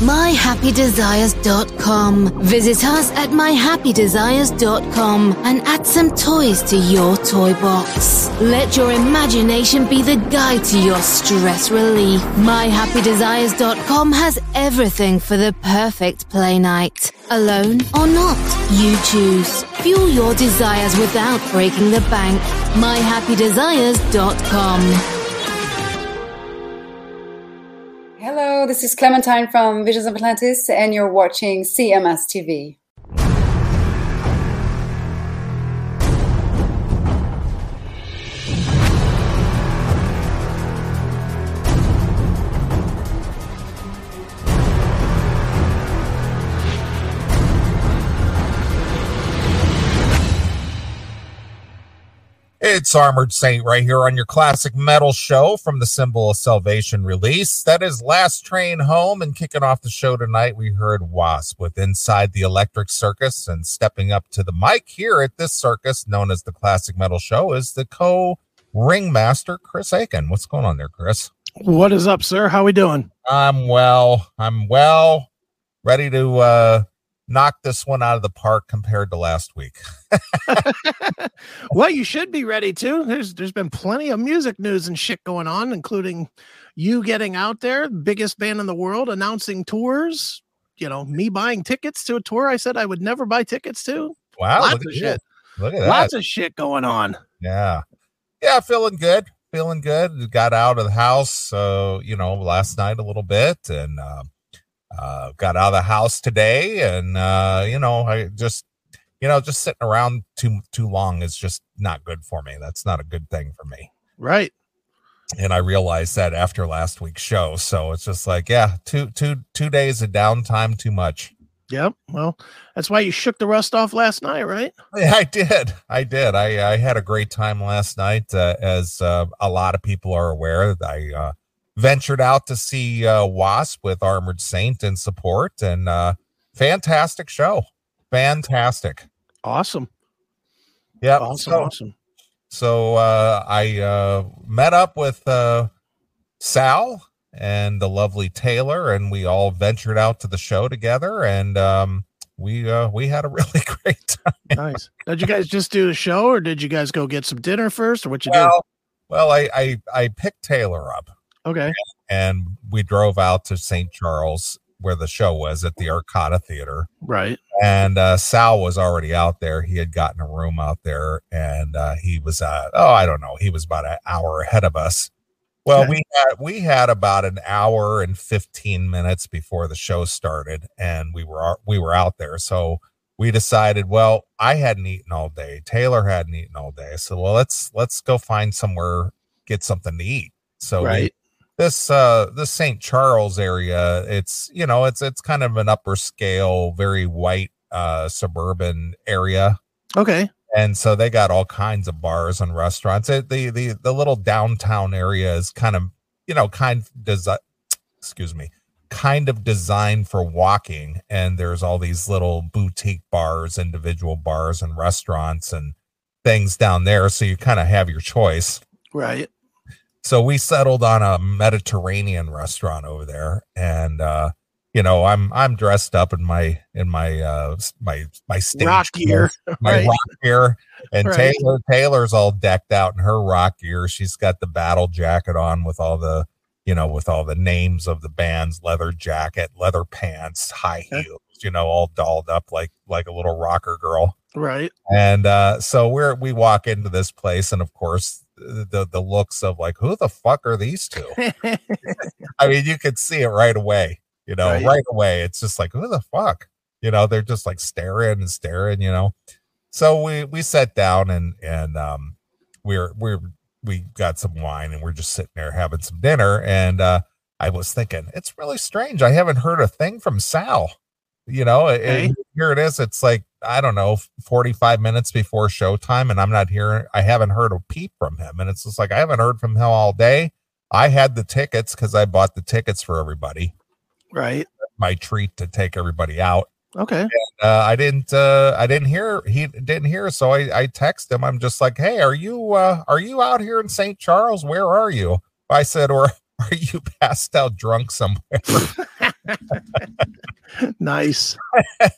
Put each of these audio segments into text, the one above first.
myhappydesires.com. Visit us at myhappydesires.com and add some toys to your toy box. Let your imagination be the guide to your stress relief. myhappydesires.com has everything for the perfect play night. Alone or not, you choose. Fuel your desires without breaking the bank. myhappydesires.com. this is Clementine from Visions of Atlantis, and you're watching CMS TV. It's Armored Saint right here on your classic metal show from the Symbol of Salvation release. That is Last Train Home. And kicking off the show tonight, we heard Wasp with Inside the Electric Circus. And stepping up to the mic here at this circus, known as the Classic Metal Show, is the co ringmaster, Chris Akin. What's going on there, Chris? What is up, sir? How are we doing? I'm well. I'm well. Ready to uh knock this one out of the park compared to last week. well, you should be ready too. There's there's been plenty of music news and shit going on, including you getting out there, biggest band in the world, announcing tours. You know, me buying tickets to a tour I said I would never buy tickets to. Wow, lots of shit. Look at that. Lots of shit going on. Yeah. Yeah, feeling good. Feeling good. Got out of the house, uh, you know, last night a little bit and uh, uh, got out of the house today and uh, you know i just you know just sitting around too too long is just not good for me that's not a good thing for me right and i realized that after last week's show so it's just like yeah two two two days of downtime too much Yep. Well, that's why you shook the rust off last night, right? Yeah, I did. I did. I, I had a great time last night. Uh, as uh, a lot of people are aware, I uh, ventured out to see uh, Wasp with Armored Saint in support, and uh, fantastic show, fantastic, awesome, yeah, awesome, so, awesome. So uh, I uh, met up with uh, Sal and the lovely Taylor, and we all ventured out to the show together, and um, we uh, we had a really great time. Nice. Did you guys just do the show, or did you guys go get some dinner first, or what you well, Well, I, I I picked Taylor up. Okay. And we drove out to St. Charles where the show was at the Arcada Theater. Right. And uh, Sal was already out there. He had gotten a room out there and uh, he was, uh, oh, I don't know. He was about an hour ahead of us. Well, okay. we had we had about an hour and 15 minutes before the show started and we were we were out there. So we decided, well, I hadn't eaten all day. Taylor hadn't eaten all day. So well, let's let's go find somewhere get something to eat. So right this uh the St. Charles area, it's you know, it's it's kind of an upper scale, very white uh suburban area. Okay. And so they got all kinds of bars and restaurants. It, the the the little downtown area is kind of, you know, kind of desi- excuse me, kind of designed for walking and there's all these little boutique bars, individual bars and restaurants and things down there so you kind of have your choice. Right so we settled on a mediterranean restaurant over there and uh you know i'm i'm dressed up in my in my uh my my stage rock gear my right. rock gear and right. taylor taylor's all decked out in her rock gear she's got the battle jacket on with all the you know with all the names of the bands leather jacket leather pants high heels you know all dolled up like like a little rocker girl right and uh so we're we walk into this place and of course the the looks of like who the fuck are these two i mean you could see it right away you know right. right. away it's just like who the fuck you know they're just like staring and staring you know so we we sat down and and um we're we're we got some wine and we're just sitting there having some dinner and uh i was thinking it's really strange i haven't heard a thing from sal you know okay. here it is it's like I don't know, 45 minutes before showtime, and I'm not hearing, I haven't heard a peep from him. And it's just like, I haven't heard from him all day. I had the tickets because I bought the tickets for everybody. Right. My treat to take everybody out. Okay. And, uh, I didn't, uh, I didn't hear, he didn't hear. So I, I text him. I'm just like, Hey, are you, uh, are you out here in St. Charles? Where are you? I said, or are you passed out drunk somewhere? nice.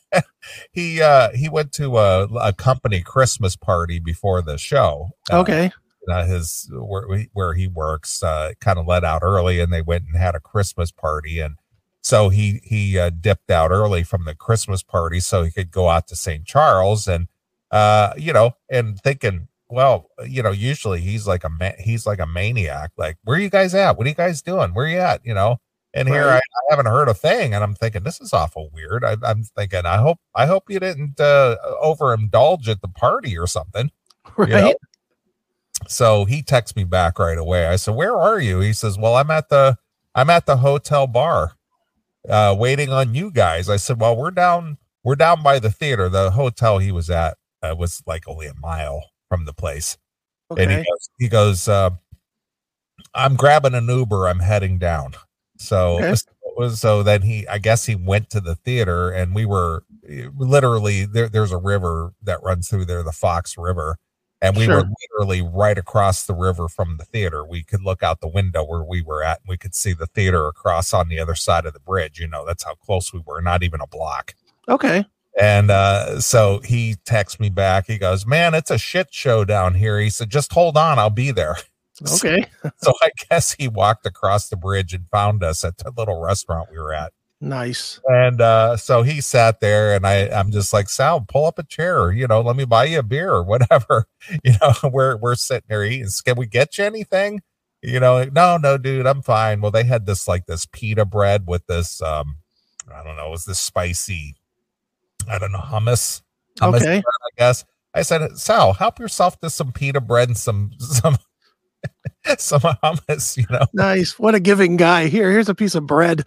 he uh he went to a, a company Christmas party before the show. Uh, Okay. uh, his where he- where he works uh, kind of let out early, and they went and had a Christmas party, and so he he uh, dipped out early from the Christmas party so he could go out to St. Charles, and uh, you know, and thinking, well, you know, usually he's like a ma- he's like a maniac, like where are you guys at? What are you guys doing? Where are you at? You know. And here I, I haven't heard a thing, and I'm thinking this is awful weird. I, I'm thinking I hope I hope you didn't uh, overindulge at the party or something. Right. You know? So he texts me back right away. I said, "Where are you?" He says, "Well, I'm at the I'm at the hotel bar, uh, waiting on you guys." I said, "Well, we're down we're down by the theater. The hotel he was at uh, was like only a mile from the place." And he goes, he goes, uh, "I'm grabbing an Uber. I'm heading down." So Okay. so then he, I guess he went to the theater, and we were literally there. There's a river that runs through there, the Fox River, and we were literally right across the river from the theater. We could look out the window where we were at, and we could see the theater across on the other side of the bridge. You know, that's how close we were. Not even a block. Okay. And uh, so he texts me back. He goes, "Man, it's a shit show down here." He said, "Just hold on, I'll be there." Okay. So I guess he walked across the bridge and found us at the little restaurant we were at. Nice. And uh, so he sat there, and I, I'm just like, Sal, pull up a chair. You know, let me buy you a beer or whatever. You know, we're we're sitting there eating. Can we get you anything? You know, like, no, no, dude, I'm fine. Well, they had this like this pita bread with this, um, I don't know, it was this spicy, I don't know, hummus. hummus Okay. bread, I guess. I said, Sal, help yourself to some pita bread and some some some hummus. You know, Nice. What a giving guy. Here, here's a piece of bread.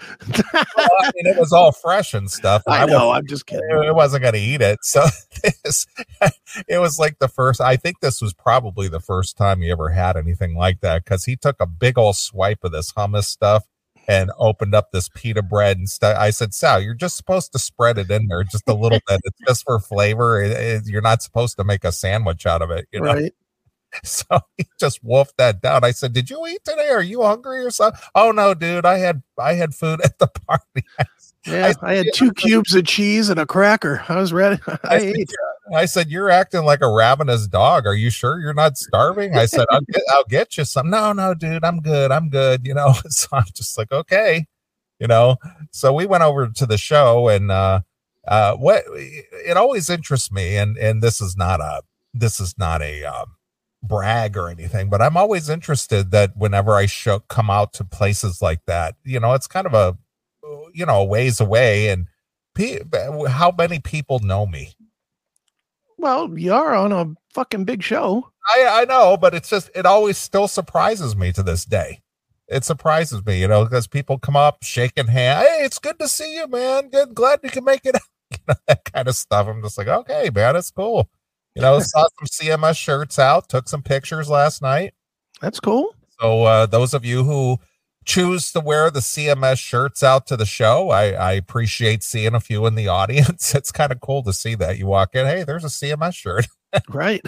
well, I mean, it was all fresh and stuff. I wasn't- know. I'm just kidding. it wasn't going to eat it. So this, it was like the first, I think this was probably the first time he ever had anything like that because he took a big old swipe of this hummus stuff and opened up this pita bread and stuff. I said, Sal, you're just supposed to spread it in there just a little bit. It's just for flavor. It- it- you're not supposed to make a sandwich out of it, you know? Right. So he just wolfed that down. I said, "Did you eat today? Are you hungry or something?" Oh no, dude, I had I had food at the party. Yeah. I had two cubes of cheese and a cracker. I was ready. I said, ate. I said, "You're acting like a ravenous dog. Are you sure you're not starving?" I said, "I'll get, I'll get you some." No, no, dude, I'm good. I'm good. You know. So I'm just like, okay, you know. So we went over to the show, and uh, uh, what it always interests me, and and this is not a this is not a um, brag or anything, but I'm always interested that whenever I show come out to places like that, you know, it's kind of a you know a ways away, and pe- how many people know me. Well, you are on a fucking big show. I I know, but it's just it always still surprises me to this day. It surprises me, you know, because people come up shaking hand. Hey, it's good to see you, man. Good, glad you can make it. You know, that kind of stuff. I'm just like, okay, man, it's cool. You know, saw some CMS shirts out, took some pictures last night. That's cool. So uh, those of you who choose to wear the CMS shirts out to the show, I, I appreciate seeing a few in the audience. It's kind of cool to see that you walk in. Hey, there's a CMS shirt Right.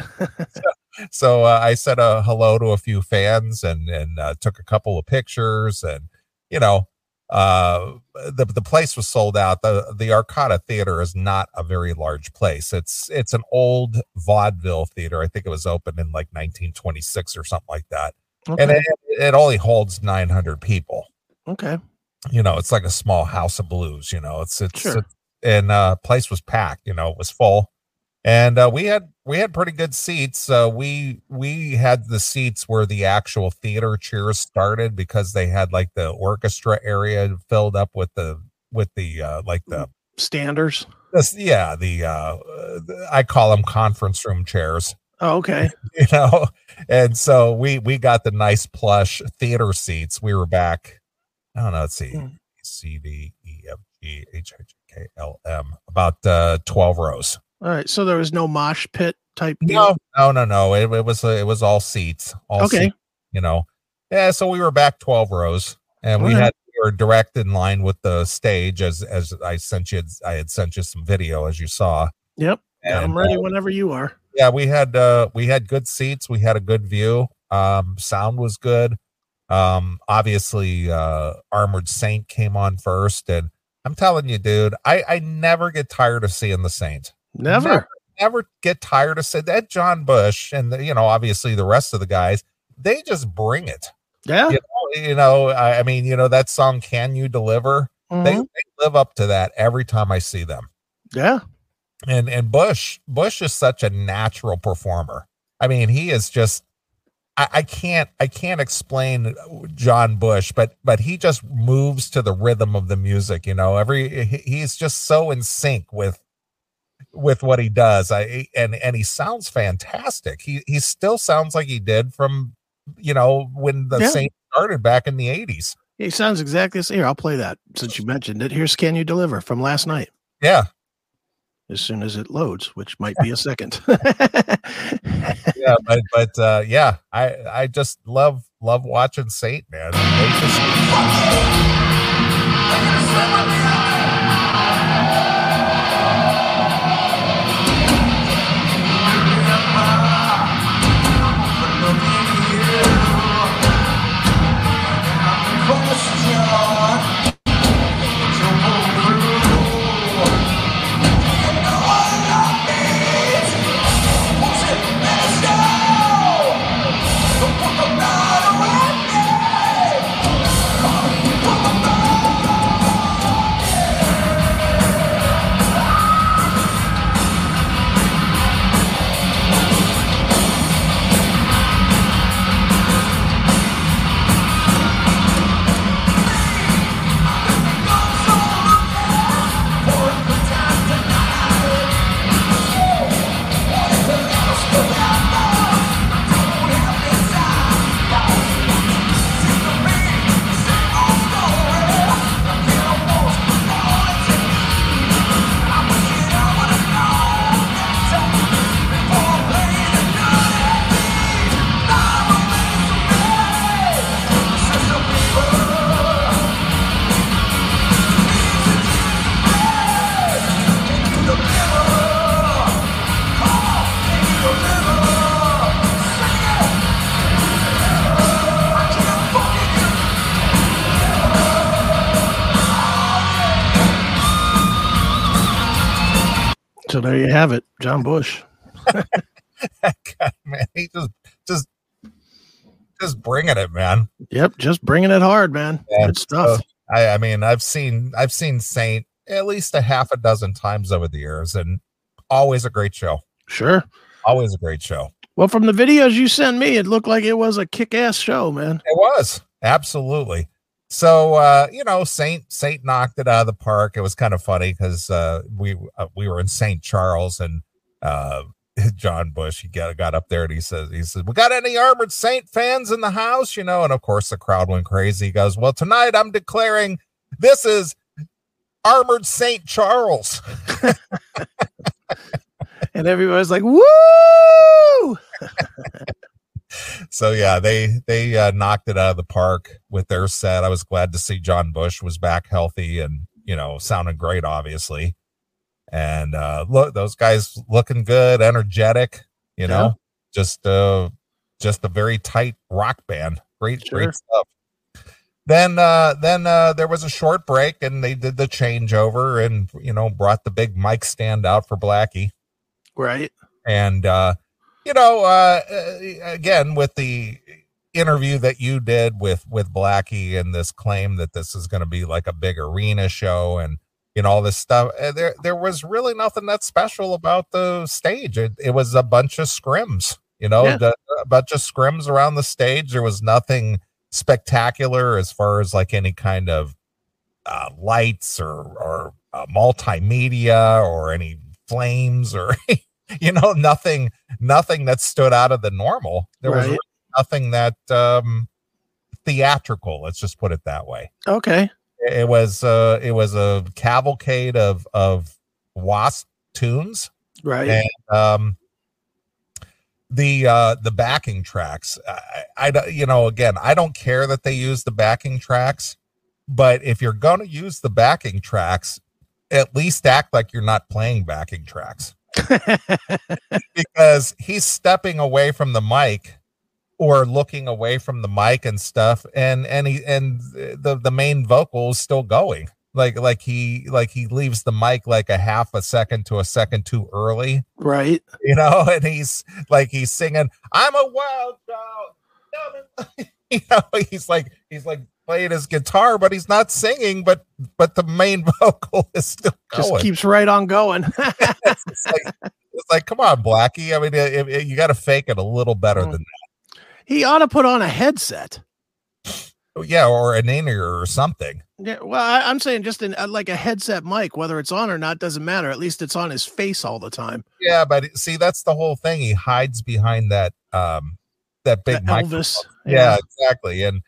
so uh, I said a hello to a few fans and and uh, took a couple of pictures and you know uh the the place was sold out. The the Arcada Theater is not a very large place. It's it's an old vaudeville theater. I think it was opened in like 1926 or something like that. And it, it only holds 900 people. Okay. you know it's like a small house of blues you know. It's it's, Sure. it's and uh place was packed you know it was full and uh, we had we had pretty good seats uh we we had the seats where the actual theater cheers started because they had like the orchestra area filled up with the with the uh like the Standers. this yeah the uh i call them conference room chairs Oh, okay. you know and so we we got the nice plush theater seats we were back i don't know let's see Hmm. c d e f g h i j k l m about uh 12 rows All right. So there was no mosh pit type deal. no no no no it, it was uh, it was all seats all Okay. seats, you know yeah so we were back 12 rows and we Alright. had we were direct in line with the stage as as i sent you i had sent you some video as you saw Yep. and, I'm ready uh, whenever you are. yeah we had uh we had good seats we had a good view um sound was good um obviously uh armored saint came on first and I'm telling you, dude, I, I never get tired of seeing the Saints. Never. Never, never get tired of saying that John Bush and the, you know, obviously the rest of the guys, they just bring it. Yeah. You know, you know I, I mean, you know, that song Can You Deliver? They, Mhm. they live up to that every time I see them. yeah. And and Bush, Bush is such a natural performer. I mean, he is just I, I can't I can't explain John Bush, but but he just moves to the rhythm of the music, you know. Every he's just so in sync with with what he does. I and and he sounds fantastic. He he still sounds like he did from you know when the Yeah. Saints started back in the 80s. He sounds exactly the same. Here, I'll play that since you mentioned it. Here's Can You Deliver from last night. Yeah. As soon as it loads, which might be a second. yeah, but but uh, yeah, I I just love love watching Saint man. John Bush. God, man, he just just just bringing it, man. Yep, just bringing it hard, man. Yeah, Good stuff. so- I I mean, I've seen I've seen Saint at least a half a dozen times over the years, and always a great show. sure. Always a great show. Well, from the videos you sent me, it looked like it was a kick-ass show, man. It was absolutely. So uh, you know, Saint Saint knocked it out of the park. It was kind of funny because uh, we uh, we were in Saint Charles and uh, John Bush he got got up there and he says he says we got any armored Saint fans in the house, you know, and of course the crowd went crazy. He goes, well tonight I'm declaring this is armored Saint Charles. And everybody's like, "Woo!" so yeah, they they uh, knocked it out of the park with their set. I was glad to see John Bush was back healthy and you know sounding great, obviously. And uh, look, those guys looking good, energetic. You know, Yeah. just uh, just a very tight rock band. Great, Sure. great stuff. Then uh then uh there was a short break and they did the changeover and you know brought the big mic stand out for Blackie Right. and uh you know uh uh, again with the interview that you did with with blackie and this claim that this is going to be like a big arena show and you know all this stuff uh, there there was really nothing that special about the stage. It, it was a bunch of scrims you know Yeah. the- a bunch of scrims around the stage. There was nothing spectacular as far as like any kind of uh, lights or or uh, multimedia or any flames or you know nothing nothing that stood out of the normal. There was really nothing that um theatrical let's just put it that way. Okay. It was uh it was a cavalcade of of wasp tunes Right. and um the uh the backing tracks I, I you know again i don't care that they use the backing tracks but if you're going to use the backing tracks at least act like you're not playing backing tracks because he's stepping away from the mic or looking away from the mic and stuff and and he and the the main vocal is still going like like he like he leaves the mic like a half a second to a second too early Right. you know and he's like he's singing i'm a wild child you know he's like he's like playing his guitar but he's not singing but but the main vocal is still going. Just keeps right on going. it's, like it's like come on blackie i mean it, it- you got to fake it a little better Mm. than he ought to put on a headset. yeah or an in-ear or something Yeah, well, I, I'm saying just in uh, like a headset mic, whether it's on or not doesn't matter. At least it's on his face all the time. yeah but see that's the whole thing he hides behind that um that big. Elvis. yeah, exactly and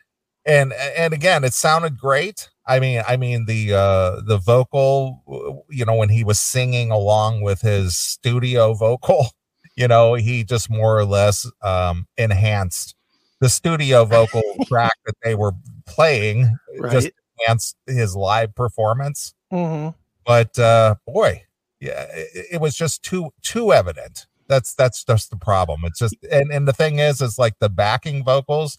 and and again it sounded great i mean i mean the uh the vocal you know when he was singing along with his studio vocal you know he just more or less um enhanced the studio vocal track that they were playing just enhanced his live performance. Hmm but uh boy yeah it, it was just too too evident. That's that's just the problem. It's just and and the thing is is like the backing vocals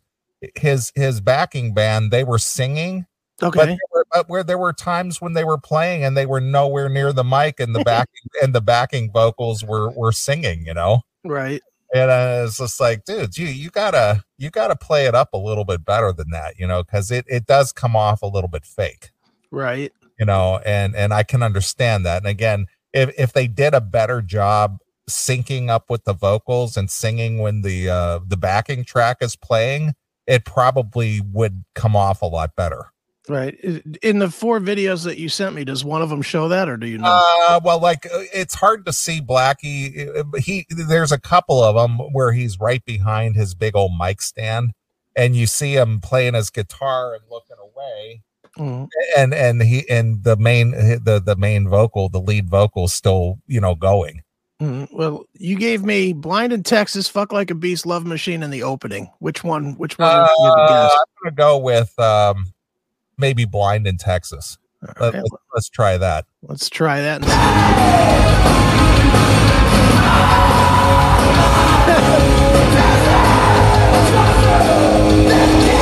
his his backing band they were singing Okay. But where there were times when they were playing and they were nowhere near the mic and the backing and the backing vocals were were singing you know Right. and uh, it's just like dude you you gotta you gotta play it up a little bit better than that you know because it it does come off a little bit fake Right. you know and and i can understand that and again if if they did a better job syncing up with the vocals and singing when the uh the backing track is playing it probably would come off a lot better Right. In the four videos that you sent me, does one of them show that, or do you know? uh well like uh, it's hard to see blackie uh, he there's a couple of them where he's right behind his big old mic stand and you see him playing his guitar and looking away Mhm. and and he and the main the the main vocal the lead vocal still you know going Mhm. Well, you gave me "Blind in Texas," "Fuck Like a Beast," "Love Machine" in the opening. Which one? Which one? Uh, you guess? I'm gonna go with um, maybe Blind in Texas. Let, right, us let's try that. let's try that.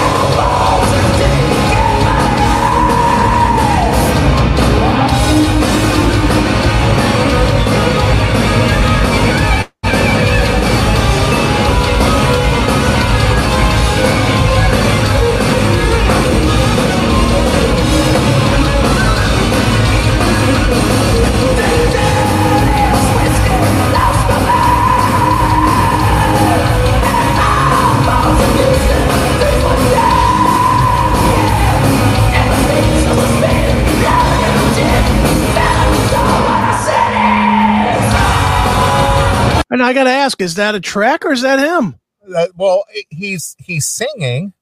and I got to ask: Is that a track or is that him? Uh, well, he's he's singing,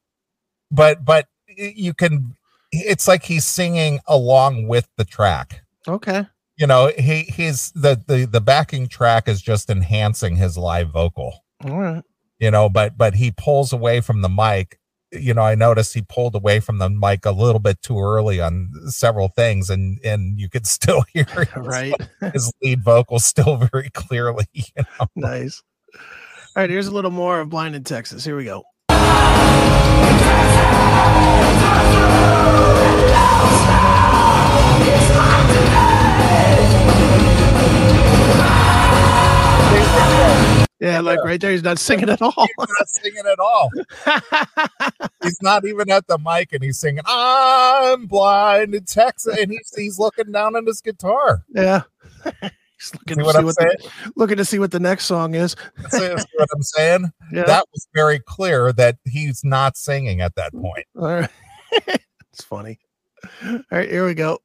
but but you can. It's like he's singing along with the track. Okay. You know, he he's the the the backing track is just enhancing his live vocal. All right. You know, but but he pulls away from the mic. You know, I noticed he pulled away from the mic a little bit too early on several things, and and you could still hear his, Right. his lead vocal still very clearly. You know? nice. All right. Here's a little more of "Blind in Texas." Here we go. Yeah, like right there, he's not singing at all. He's not singing at all. He's not even at the mic, and he's singing "I'm blind in Texas," and he's he's looking down at his guitar. yeah. He's looking See to what see I'm what saying? the, looking to see what the next song is. See see what I'm saying? Yeah. That was very clear that he's not singing at that point. All right. it's funny. All right, here we go.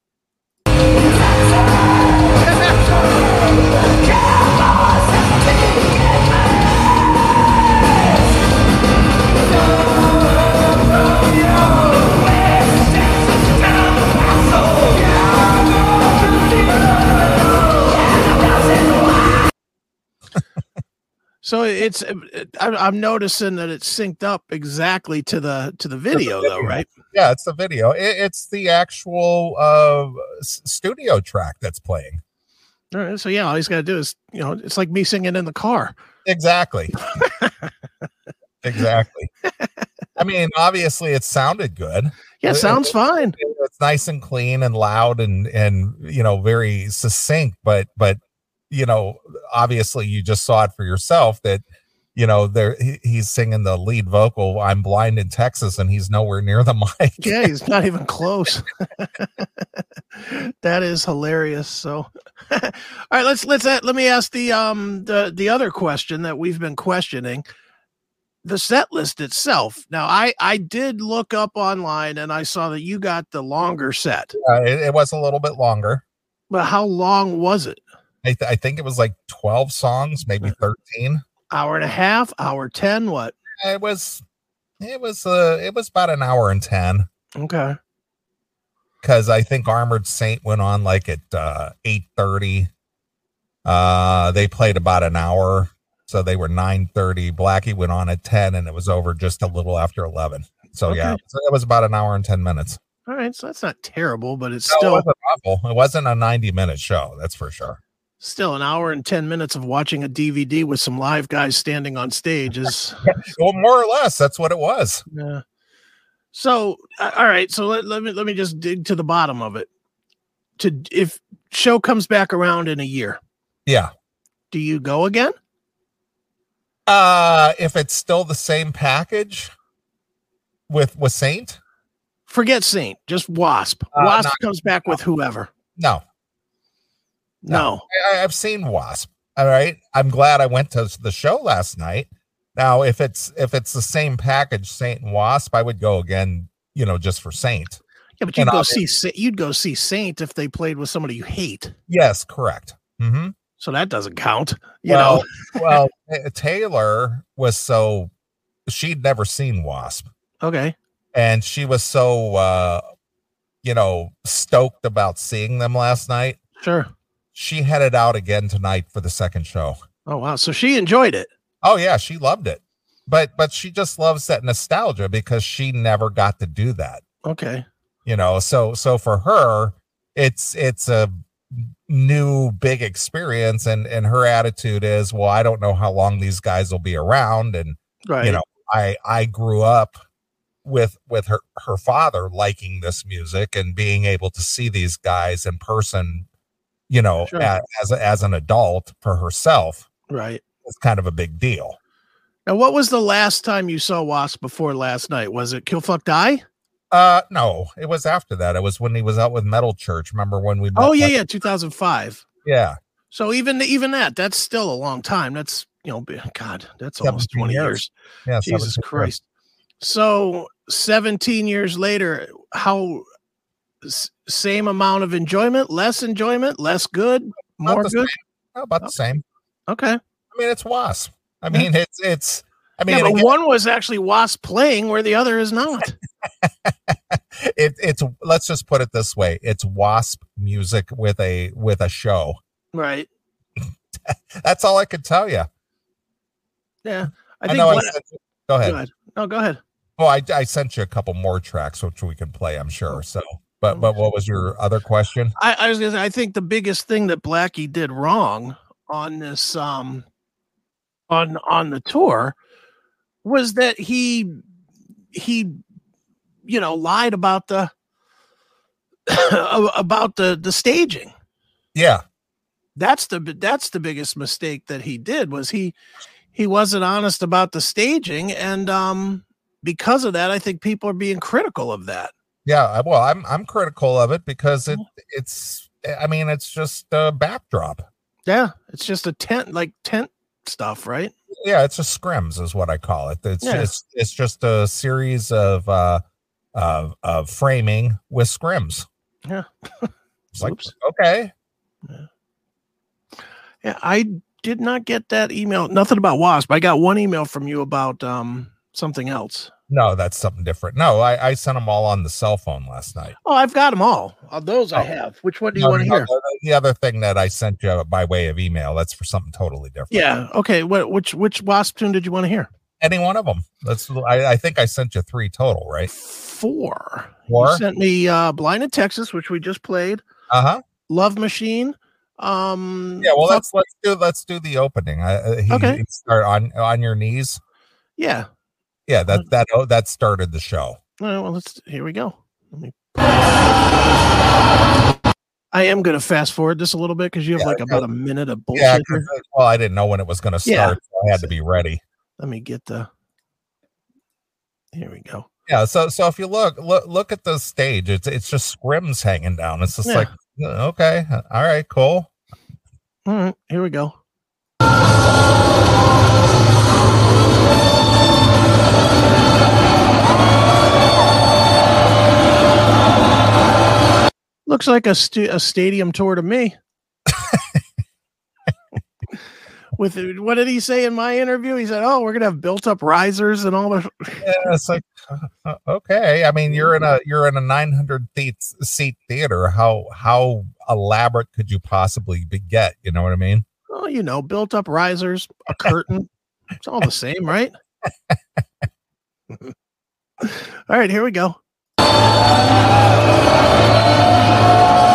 So it's I'm, I'm noticing that it's synced up exactly to the to the video though, video. right? Yeah, it's the video. It, it's the actual uh, studio track that's playing. All right, so yeah, all he's got to do is you know it's like me singing in the car. Exactly. exactly. I mean, obviously, it sounded good. Yeah, sounds fine. It's nice and clean and loud and and you know very succinct, but but you know obviously you just saw it for yourself that you know there he, he's singing the lead vocal i'm blind in texas and he's nowhere near the mic yeah he's not even close that is hilarious so all right let's let's uh, let me ask the um the the other question that we've been questioning. The set list itself. Now i i did look up online and i saw that you got the longer set. Yeah, it, it was a little bit longer. But how long was it? I, th- I think it was like 12 songs maybe 13 hour and a half hour 10 what? It was it was uh it was about an hour and 10 okay because i think armored saint went on like at uh 8 30 uh they played about an hour so they were nine thirty. blackie went on at 10 and it was over just a little after 11 so okay. yeah so it was about an hour and 10 minutes all right so that's not terrible but it's no, still it wasn't awful it wasn't a 90 minute show that's for sure still an hour and 10 minutes of watching a DVD with some live guys standing on stage is well more or less that's what it was. Yeah. So all right, so let, let me let me just dig to the bottom of it. To if show comes back around in a year. Yeah. Do you go again? Uh if it's still the same package with with Saint? Forget Saint, just Wasp. Uh, Wasp comes back with whoever. No. No, I, have seen Wasp. All right, I'm glad I went to the show last night. Now, if it's if it's the same package, Saint and Wasp, I would go again. You know, just for Saint. Yeah, but you'd and go see you'd go see Saint if they played with somebody you hate. Yes, correct. Mm-hmm. So that doesn't count. You well, know. well, Taylor was so she'd never seen Wasp. Okay. And she was so uh you know stoked about seeing them last night. Sure she headed out again tonight for the second show. Oh wow! So she enjoyed it. Oh yeah, she loved it. But but she just loves that nostalgia because she never got to do that. Okay. You know, so so for her, it's it's a new big experience and and her attitude is, well, I don't know how long these guys will be around and right. you know, I I grew up with with her her father liking this music and being able to see these guys in person you know, sure. as as, as an adult for herself, right? It's kind of a big deal. Now, what was the last time you saw Wasp before last night? Was it Kill Fuck Die? Uh, no, it was after that. It was when he was out with Metal Church. Remember when we? oh yeah, yeah, two thousand five. Yeah. So even even that, that's still a long time. That's you know, God, that's almost twenty years. years. Yeah, Jesus Christ. Years. So seventeen years later, how same amount of enjoyment, less enjoyment, less good, more good? Same. About the oh, same. Okay. I mean, it's Wasp. I mean, it's it's. I mean, yeah, but again, one was actually Wasp playing, where the other is not. it, it's let's just put it this way: it's Wasp music with a with a show. Right. That's all I could tell you. Yeah, I, I think. What, I you, go ahead. Go ahead. No, go ahead. Well, I, I sent you a couple more tracks which we can play. I'm sure. So but but what was your other question? I, I was gonna say I think the biggest thing that Blackie did wrong on this um on on the tour was that he he you know lied about the about the the staging. Yeah. That's the that's the biggest mistake that he did was he he wasn't honest about the staging and um because of that I think people are being critical of that. Yeah, well, I'm I'm critical of it because it it's I mean it's just a backdrop. Yeah, it's just a tent like tent stuff, right? Yeah, it's a scrims is what I call it. It's yeah. just it's just a series of uh of of framing with scrims. Yeah. like okay. Yeah. yeah, I did not get that email. Nothing about Wasp. I got one email from you about um something else. No, that's something different. No, I, I sent them all on the cell phone last night. Oh, I've got them all. Uh, those oh. I have. Which one do you no, want to no, hear? The other thing that I sent you by way of email, that's for something totally different. Yeah. Okay. What which which wasp tune did you want to hear? Any one of them. That's I, I think I sent you three total, right? Four. Four. You sent me uh Blind in Texas, which we just played. Uh-huh. Love Machine. Um Yeah, well let's let's do let's do the opening. Uh, he, okay. He start on on your knees. Yeah yeah that that oh, that started the show well let's here we go Let me. I am going to fast forward this a little bit because you have Yeah, like about a minute of bullshit. Yeah, here. well, I didn't know when it was going to start, Yeah. so I had to be ready. Let me get the. Here we go. Yeah, so so if you look look look at the stage, it's it's just scrims hanging down. It's just Yeah. like uh, okay, all right, cool. All right, here we go. Looks like a stu- a stadium tour to me. With what did he say in my interview? He said, "Oh, we're gonna have built up risers and all the." Yeah, it's like uh, okay. I mean, you're in a you're in a 900 seat seat theater. How how elaborate could you possibly be, get? You know what I mean? Oh, you know, built up risers, a curtain. it's all the same, right? all right, here we go. あっ!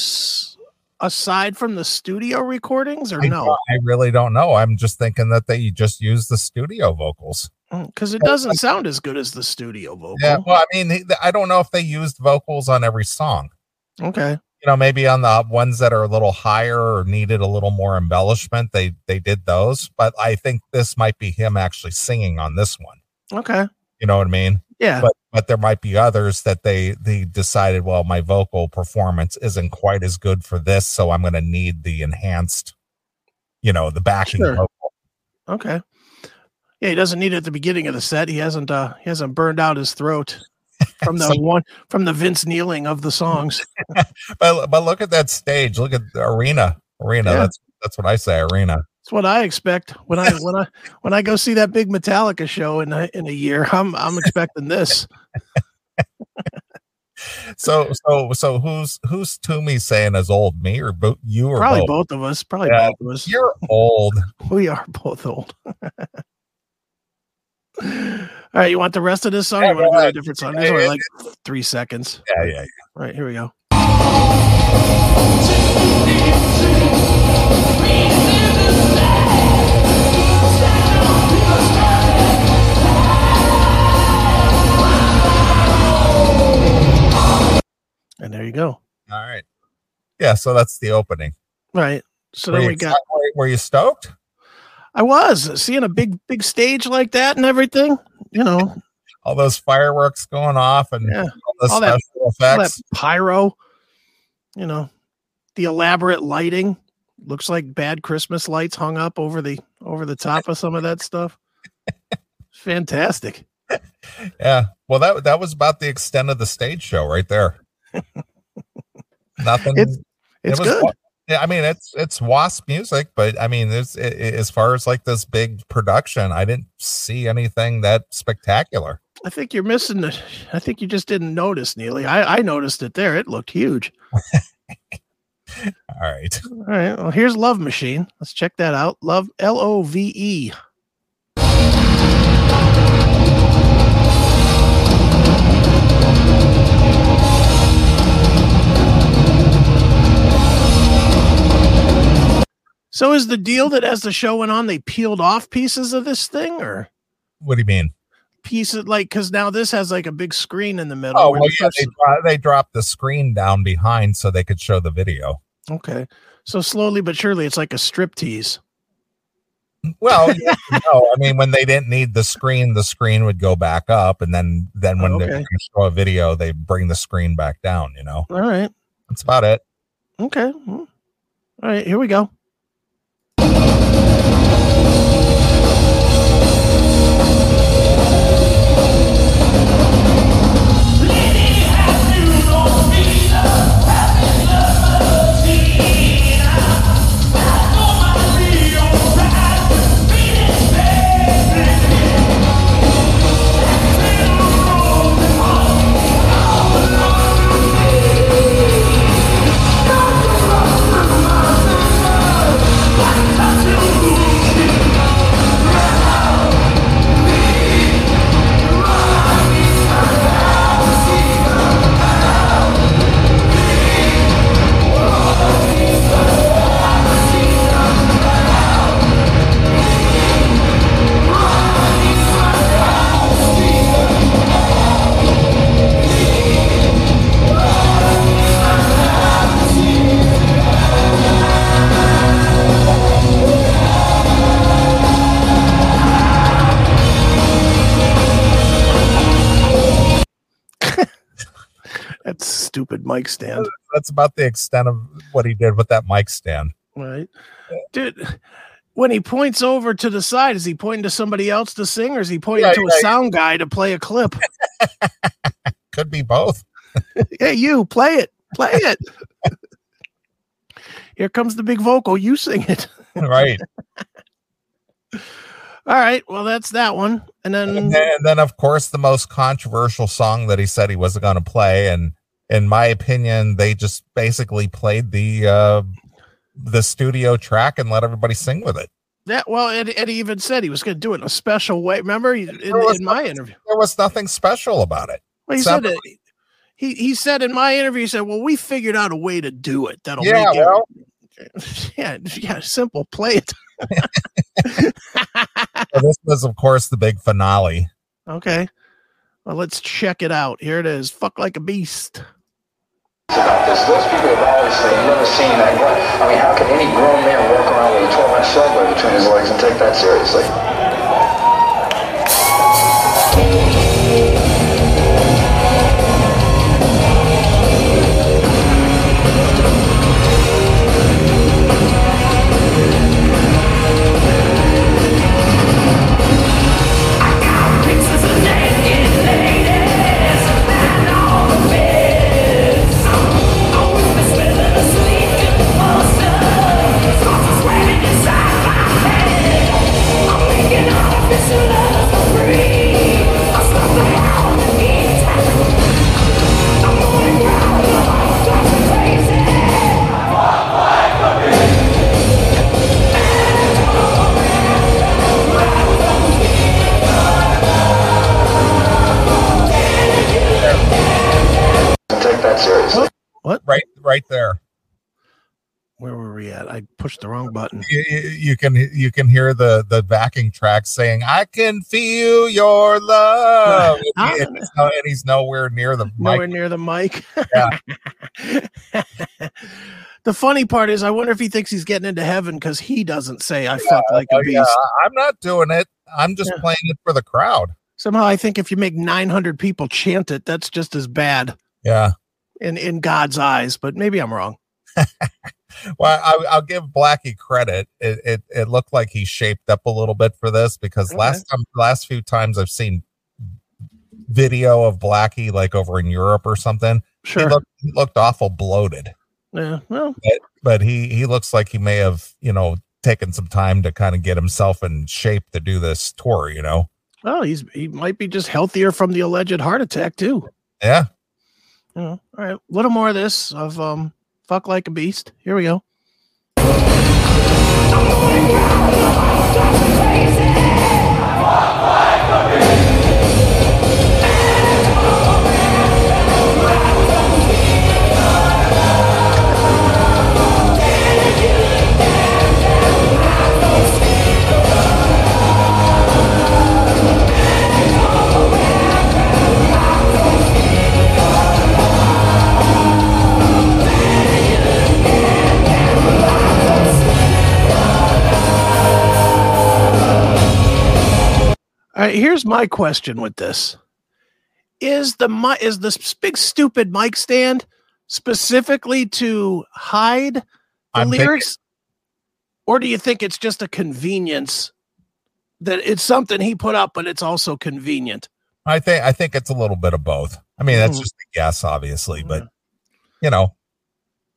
This aside from the studio recordings, or I, no? I really don't know. I'm just thinking that they just use the studio vocals. Mm, because it doesn't sound as good as the studio vocal. Yeah, well, I mean, I don't know if they used vocals on every song. Okay. You know, maybe on the ones that are a little higher or needed a little more embellishment, they they did those. But I think this might be him actually singing on this one. Okay. You know what I mean? Yeah. But but there might be others that they they decided, well, my vocal performance isn't quite as good for this, so I'm going to need the enhanced, you know, the backing Sure. vocal. Okay. Yeah, he doesn't need it at the beginning of the set. He hasn't uh he hasn't burned out his throat from the So- one from the Vince kneeling of the songs. But but look at that stage. Look at the arena. Arena. Yeah. That's that's what I say. Arena. That's what I expect when I when I when I go see that big Metallica show in a in a year. I'm I'm expecting this. So so so who's who's Toomey saying is old? Me or bo- you or Probably both? both of us. Probably Yeah. both of us. You're old. We are both old. All right, you want the rest of this song? Yeah, you want to go to a different song? Yeah, only yeah, like three seconds. Yeah, yeah. All right, here we go. Yeah, so that's the opening. Right. So Were then we got were- were you stoked? I was seeing a big, big stage like that and everything. You know, All those fireworks going off and Yeah. all the All that- special all that pyro, you know, the elaborate lighting. Looks like bad Christmas lights hung up over the over the top of some of that stuff. Fantastic. Yeah. Well, that that was about the extent of the stage show right there. Nothing. It's- it It's was good. wa- I mean, it's it's Wasp music, but I mean, it's, it, as far as like this big production, I didn't see anything that spectacular. I think you're missing it. I think you just didn't notice, Neeley. I, I noticed it there. It looked huge. All right. All right. Well, here's Love Machine. Let's check that out. Love L O V E. So is the deal that as the show went on, they peeled off pieces of this thing, or What do you mean? pieces like because now this has like a big screen in the middle. Oh, well, yeah, they, dro- they dropped the screen down behind so they could show the video. okay. So slowly but surely, it's like a strip tease. Mm, well, yeah, no, I mean, when they didn't need the screen, the screen would go back up, and then then when Oh, they okay. gonna show a video, they bring the screen back down. You know, All right. that's about it. Okay. All right. Here we go. Stupid mic stand. That's about the extent of what he did with that mic stand. Right. Dude, when he points over to the side, is he pointing to somebody else to sing or is he pointing Yeah, to yeah. a sound guy to play a clip? Could be both. hey, you play it. Play it. Here comes the big vocal. You sing it. Right. All right. Well, that's that one. And then, and, then, and then, of course, the most controversial song that he said he wasn't going to play, and in my opinion, they just basically played the uh, the studio track and let everybody sing with it. that, well, Eddie, Eddie even said he was going to do it in a special way. Remember in, in my nothing- interview? There was nothing special about it. Well, he said it. He, he said in my interview, he said, Well, we figured out a way to do it that'll Yeah, make it. yeah, yeah, simple. Play it. so this was, of course, the big finale. Okay. Well, let's check it out. Here it is. Fuck like a beast. About this. Those people have obviously never seen that. I mean, how can any grown man walk around with a 12-inch subway between his legs and take that seriously? And take that seriously. Right, right there. Where were we at? I pushed the wrong button. You, you, you can you can hear the the backing track saying, "I can feel your love," and, Ah. he- and he's, and he's nowhere near the mic. Nowhere mic. near the mic. Yeah. the funny part is, I wonder if he thinks he's getting into heaven because he doesn't say "I fuck like a Oh, beast." yeah, I'm not doing it. I'm just Yeah. playing it for the crowd. Somehow, I think if you make 900 people chant it, that's just as bad Yeah. In in God's eyes. But maybe I'm wrong. Well, I, I'll give Blackie credit. It, it it looked like he shaped up a little bit for this because Okay. last time, last few times I've seen video of Blackie like over in Europe or something, he Sure. looked he looked awful bloated. yeah. Well, But but he he looks like he may have you know taken some time to kind of get himself in shape to do this tour. You know. Well, he's he might be just healthier from the alleged heart attack too. Yeah. You know, all right, a little more of this of um fuck like a beast. Here we go. Right, here's my question with this: Is the is this big stupid mic stand specifically to hide the I'm thinking- lyrics, or do you think it's just a convenience that it's something he put up, but it's also convenient? I think I think it's a little bit of both. I mean, that's Mhm. just a guess, obviously, but you know,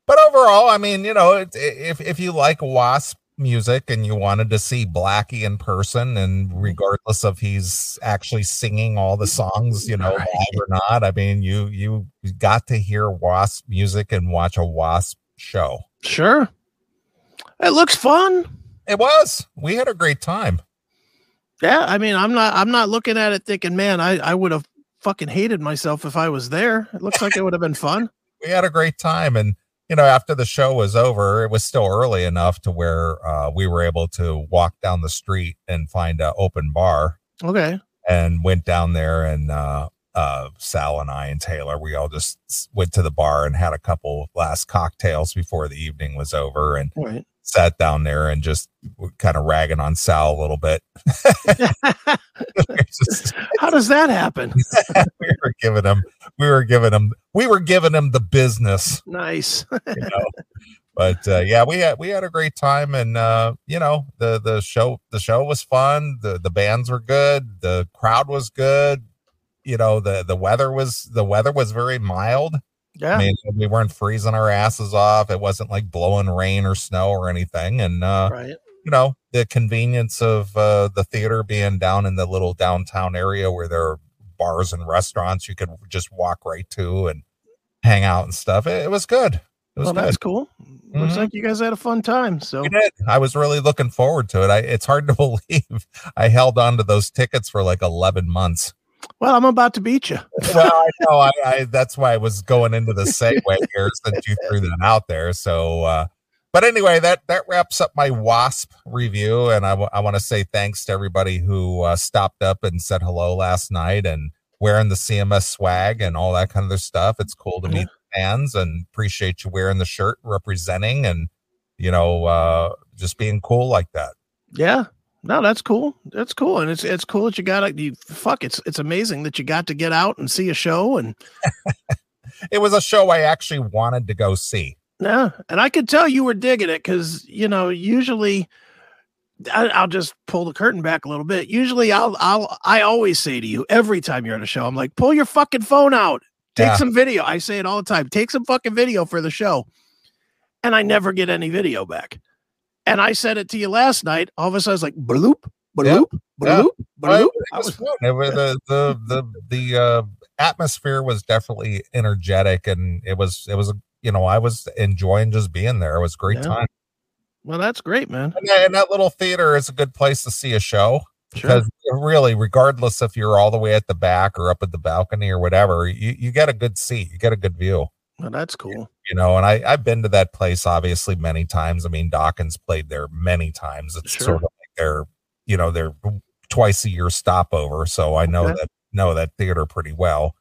but overall, I mean, you know, if if you like Wasp music and you wanted to see Blackie in person, and mm-hmm. regardless of he's actually singing all the songs, you know, Right. or not, I mean, you you got to hear Wasp music and watch a Wasp show. Sure, it looks fun. It was. We had a great time. Yeah, I mean, I'm not I'm not looking at it thinking, man, I I would have fucking hated myself if I was there. It looks like it would have been fun. we had a great time and you know after the show was over it was still early enough to where uh, we were able to walk down the street and find an open bar Okay. and went down there and uh, uh, sal and i and taylor we all just went to the bar and had a couple last cocktails before the evening was over and right. Sat down there and just kind of ragging on sal a little bit Just- How does that happen? we were giving him we were giving him we were giving him the business Nice. you know. But uh, yeah, we had we had a great time, and uh, you know the the show the show was fun. the The bands were good. The crowd was good. You know the the weather was the weather was very mild. Yeah. I mean, we weren't freezing our asses off. It wasn't like blowing rain or snow or anything. And uh, right. you know the convenience of uh, the theater being down in the little downtown area where there are bars and restaurants you could just walk right to and hang out and stuff. It, it was good. It was Well, good. that's cool. Looks Mhm. like you guys had a fun time. So. I was really looking forward to it. I, it's hard to believe I held on to those tickets for like 11 months. Well, I'm about to beat you. Well, I know. I, I that's why I was going into the segue here since you threw that out there. So, uh, but anyway, that that wraps up my Wasp review, and I want to say thanks to everybody who uh, stopped up and said hello last night and wearing the CMS swag and all that kind of stuff. It's cool to meet fans and appreciate you wearing the shirt, representing, and you know, uh, just being cool like that. Yeah. No, that's cool. That's cool, and it's it's cool that you got to you fuck. It's it's amazing that you got to get out and see a show, and It was a show I actually wanted to go see. yeah, and I could tell you were digging it because you know usually. I, I'll just pull the curtain back a little bit. Usually, I'll I'll I always say to you every time you're at a show, I'm like, pull your fucking phone out, take Yeah. some video. I say it all the time. Take some fucking video for the show, and I never get any video back. And I said it to you last night. All of a sudden, I was like, bloop, bloop, Yeah. bloop, Well, bloop. it I was was fun. It was the the the the uh, atmosphere was definitely energetic, and it was it was you know I was enjoying just being there. It was a great Yeah. time. well, that's great, man. And, that- and that little theater is a good place to see a show Sure. because really, regardless if you're all the way at the back or up at the balcony or whatever, you you get a good seat, you get a good view. Well, that's cool. You know, and I I've been to that place obviously many times. I mean, Dawkins played there many times. It's Sure. sort of like their you know their twice a year stopover, so I know Okay. that know that theater pretty well.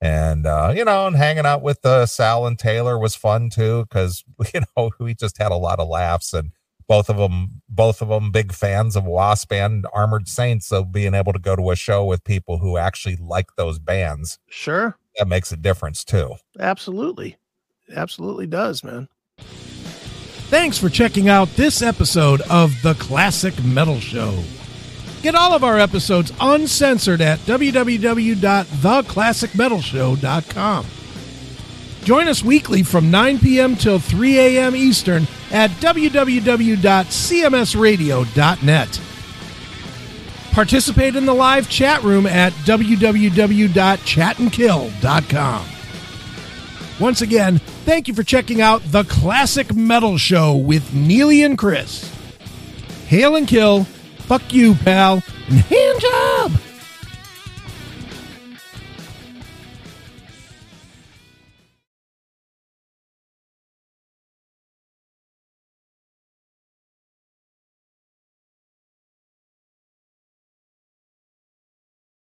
And uh, you know, and hanging out with uh, Sal and Taylor was fun too because you know we just had a lot of laughs and both of them both of them big fans of Wasp and Armored Saints. So being able to go to a show with people who actually like those bands Sure. That makes a difference too. Absolutely. Absolutely does, man. Thanks for checking out this episode of The Classic Metal Show. Get all of our episodes uncensored at www.theclassicmetalshow.com. Join us weekly from 9 p.m. till 3 a.m. Eastern at www.cmsradio.net. Participate in the live chat room at www.chatandkill.com. Once again, thank you for checking out the Classic Metal Show with Neeley and Chris. Hail and kill, fuck you, pal, and hand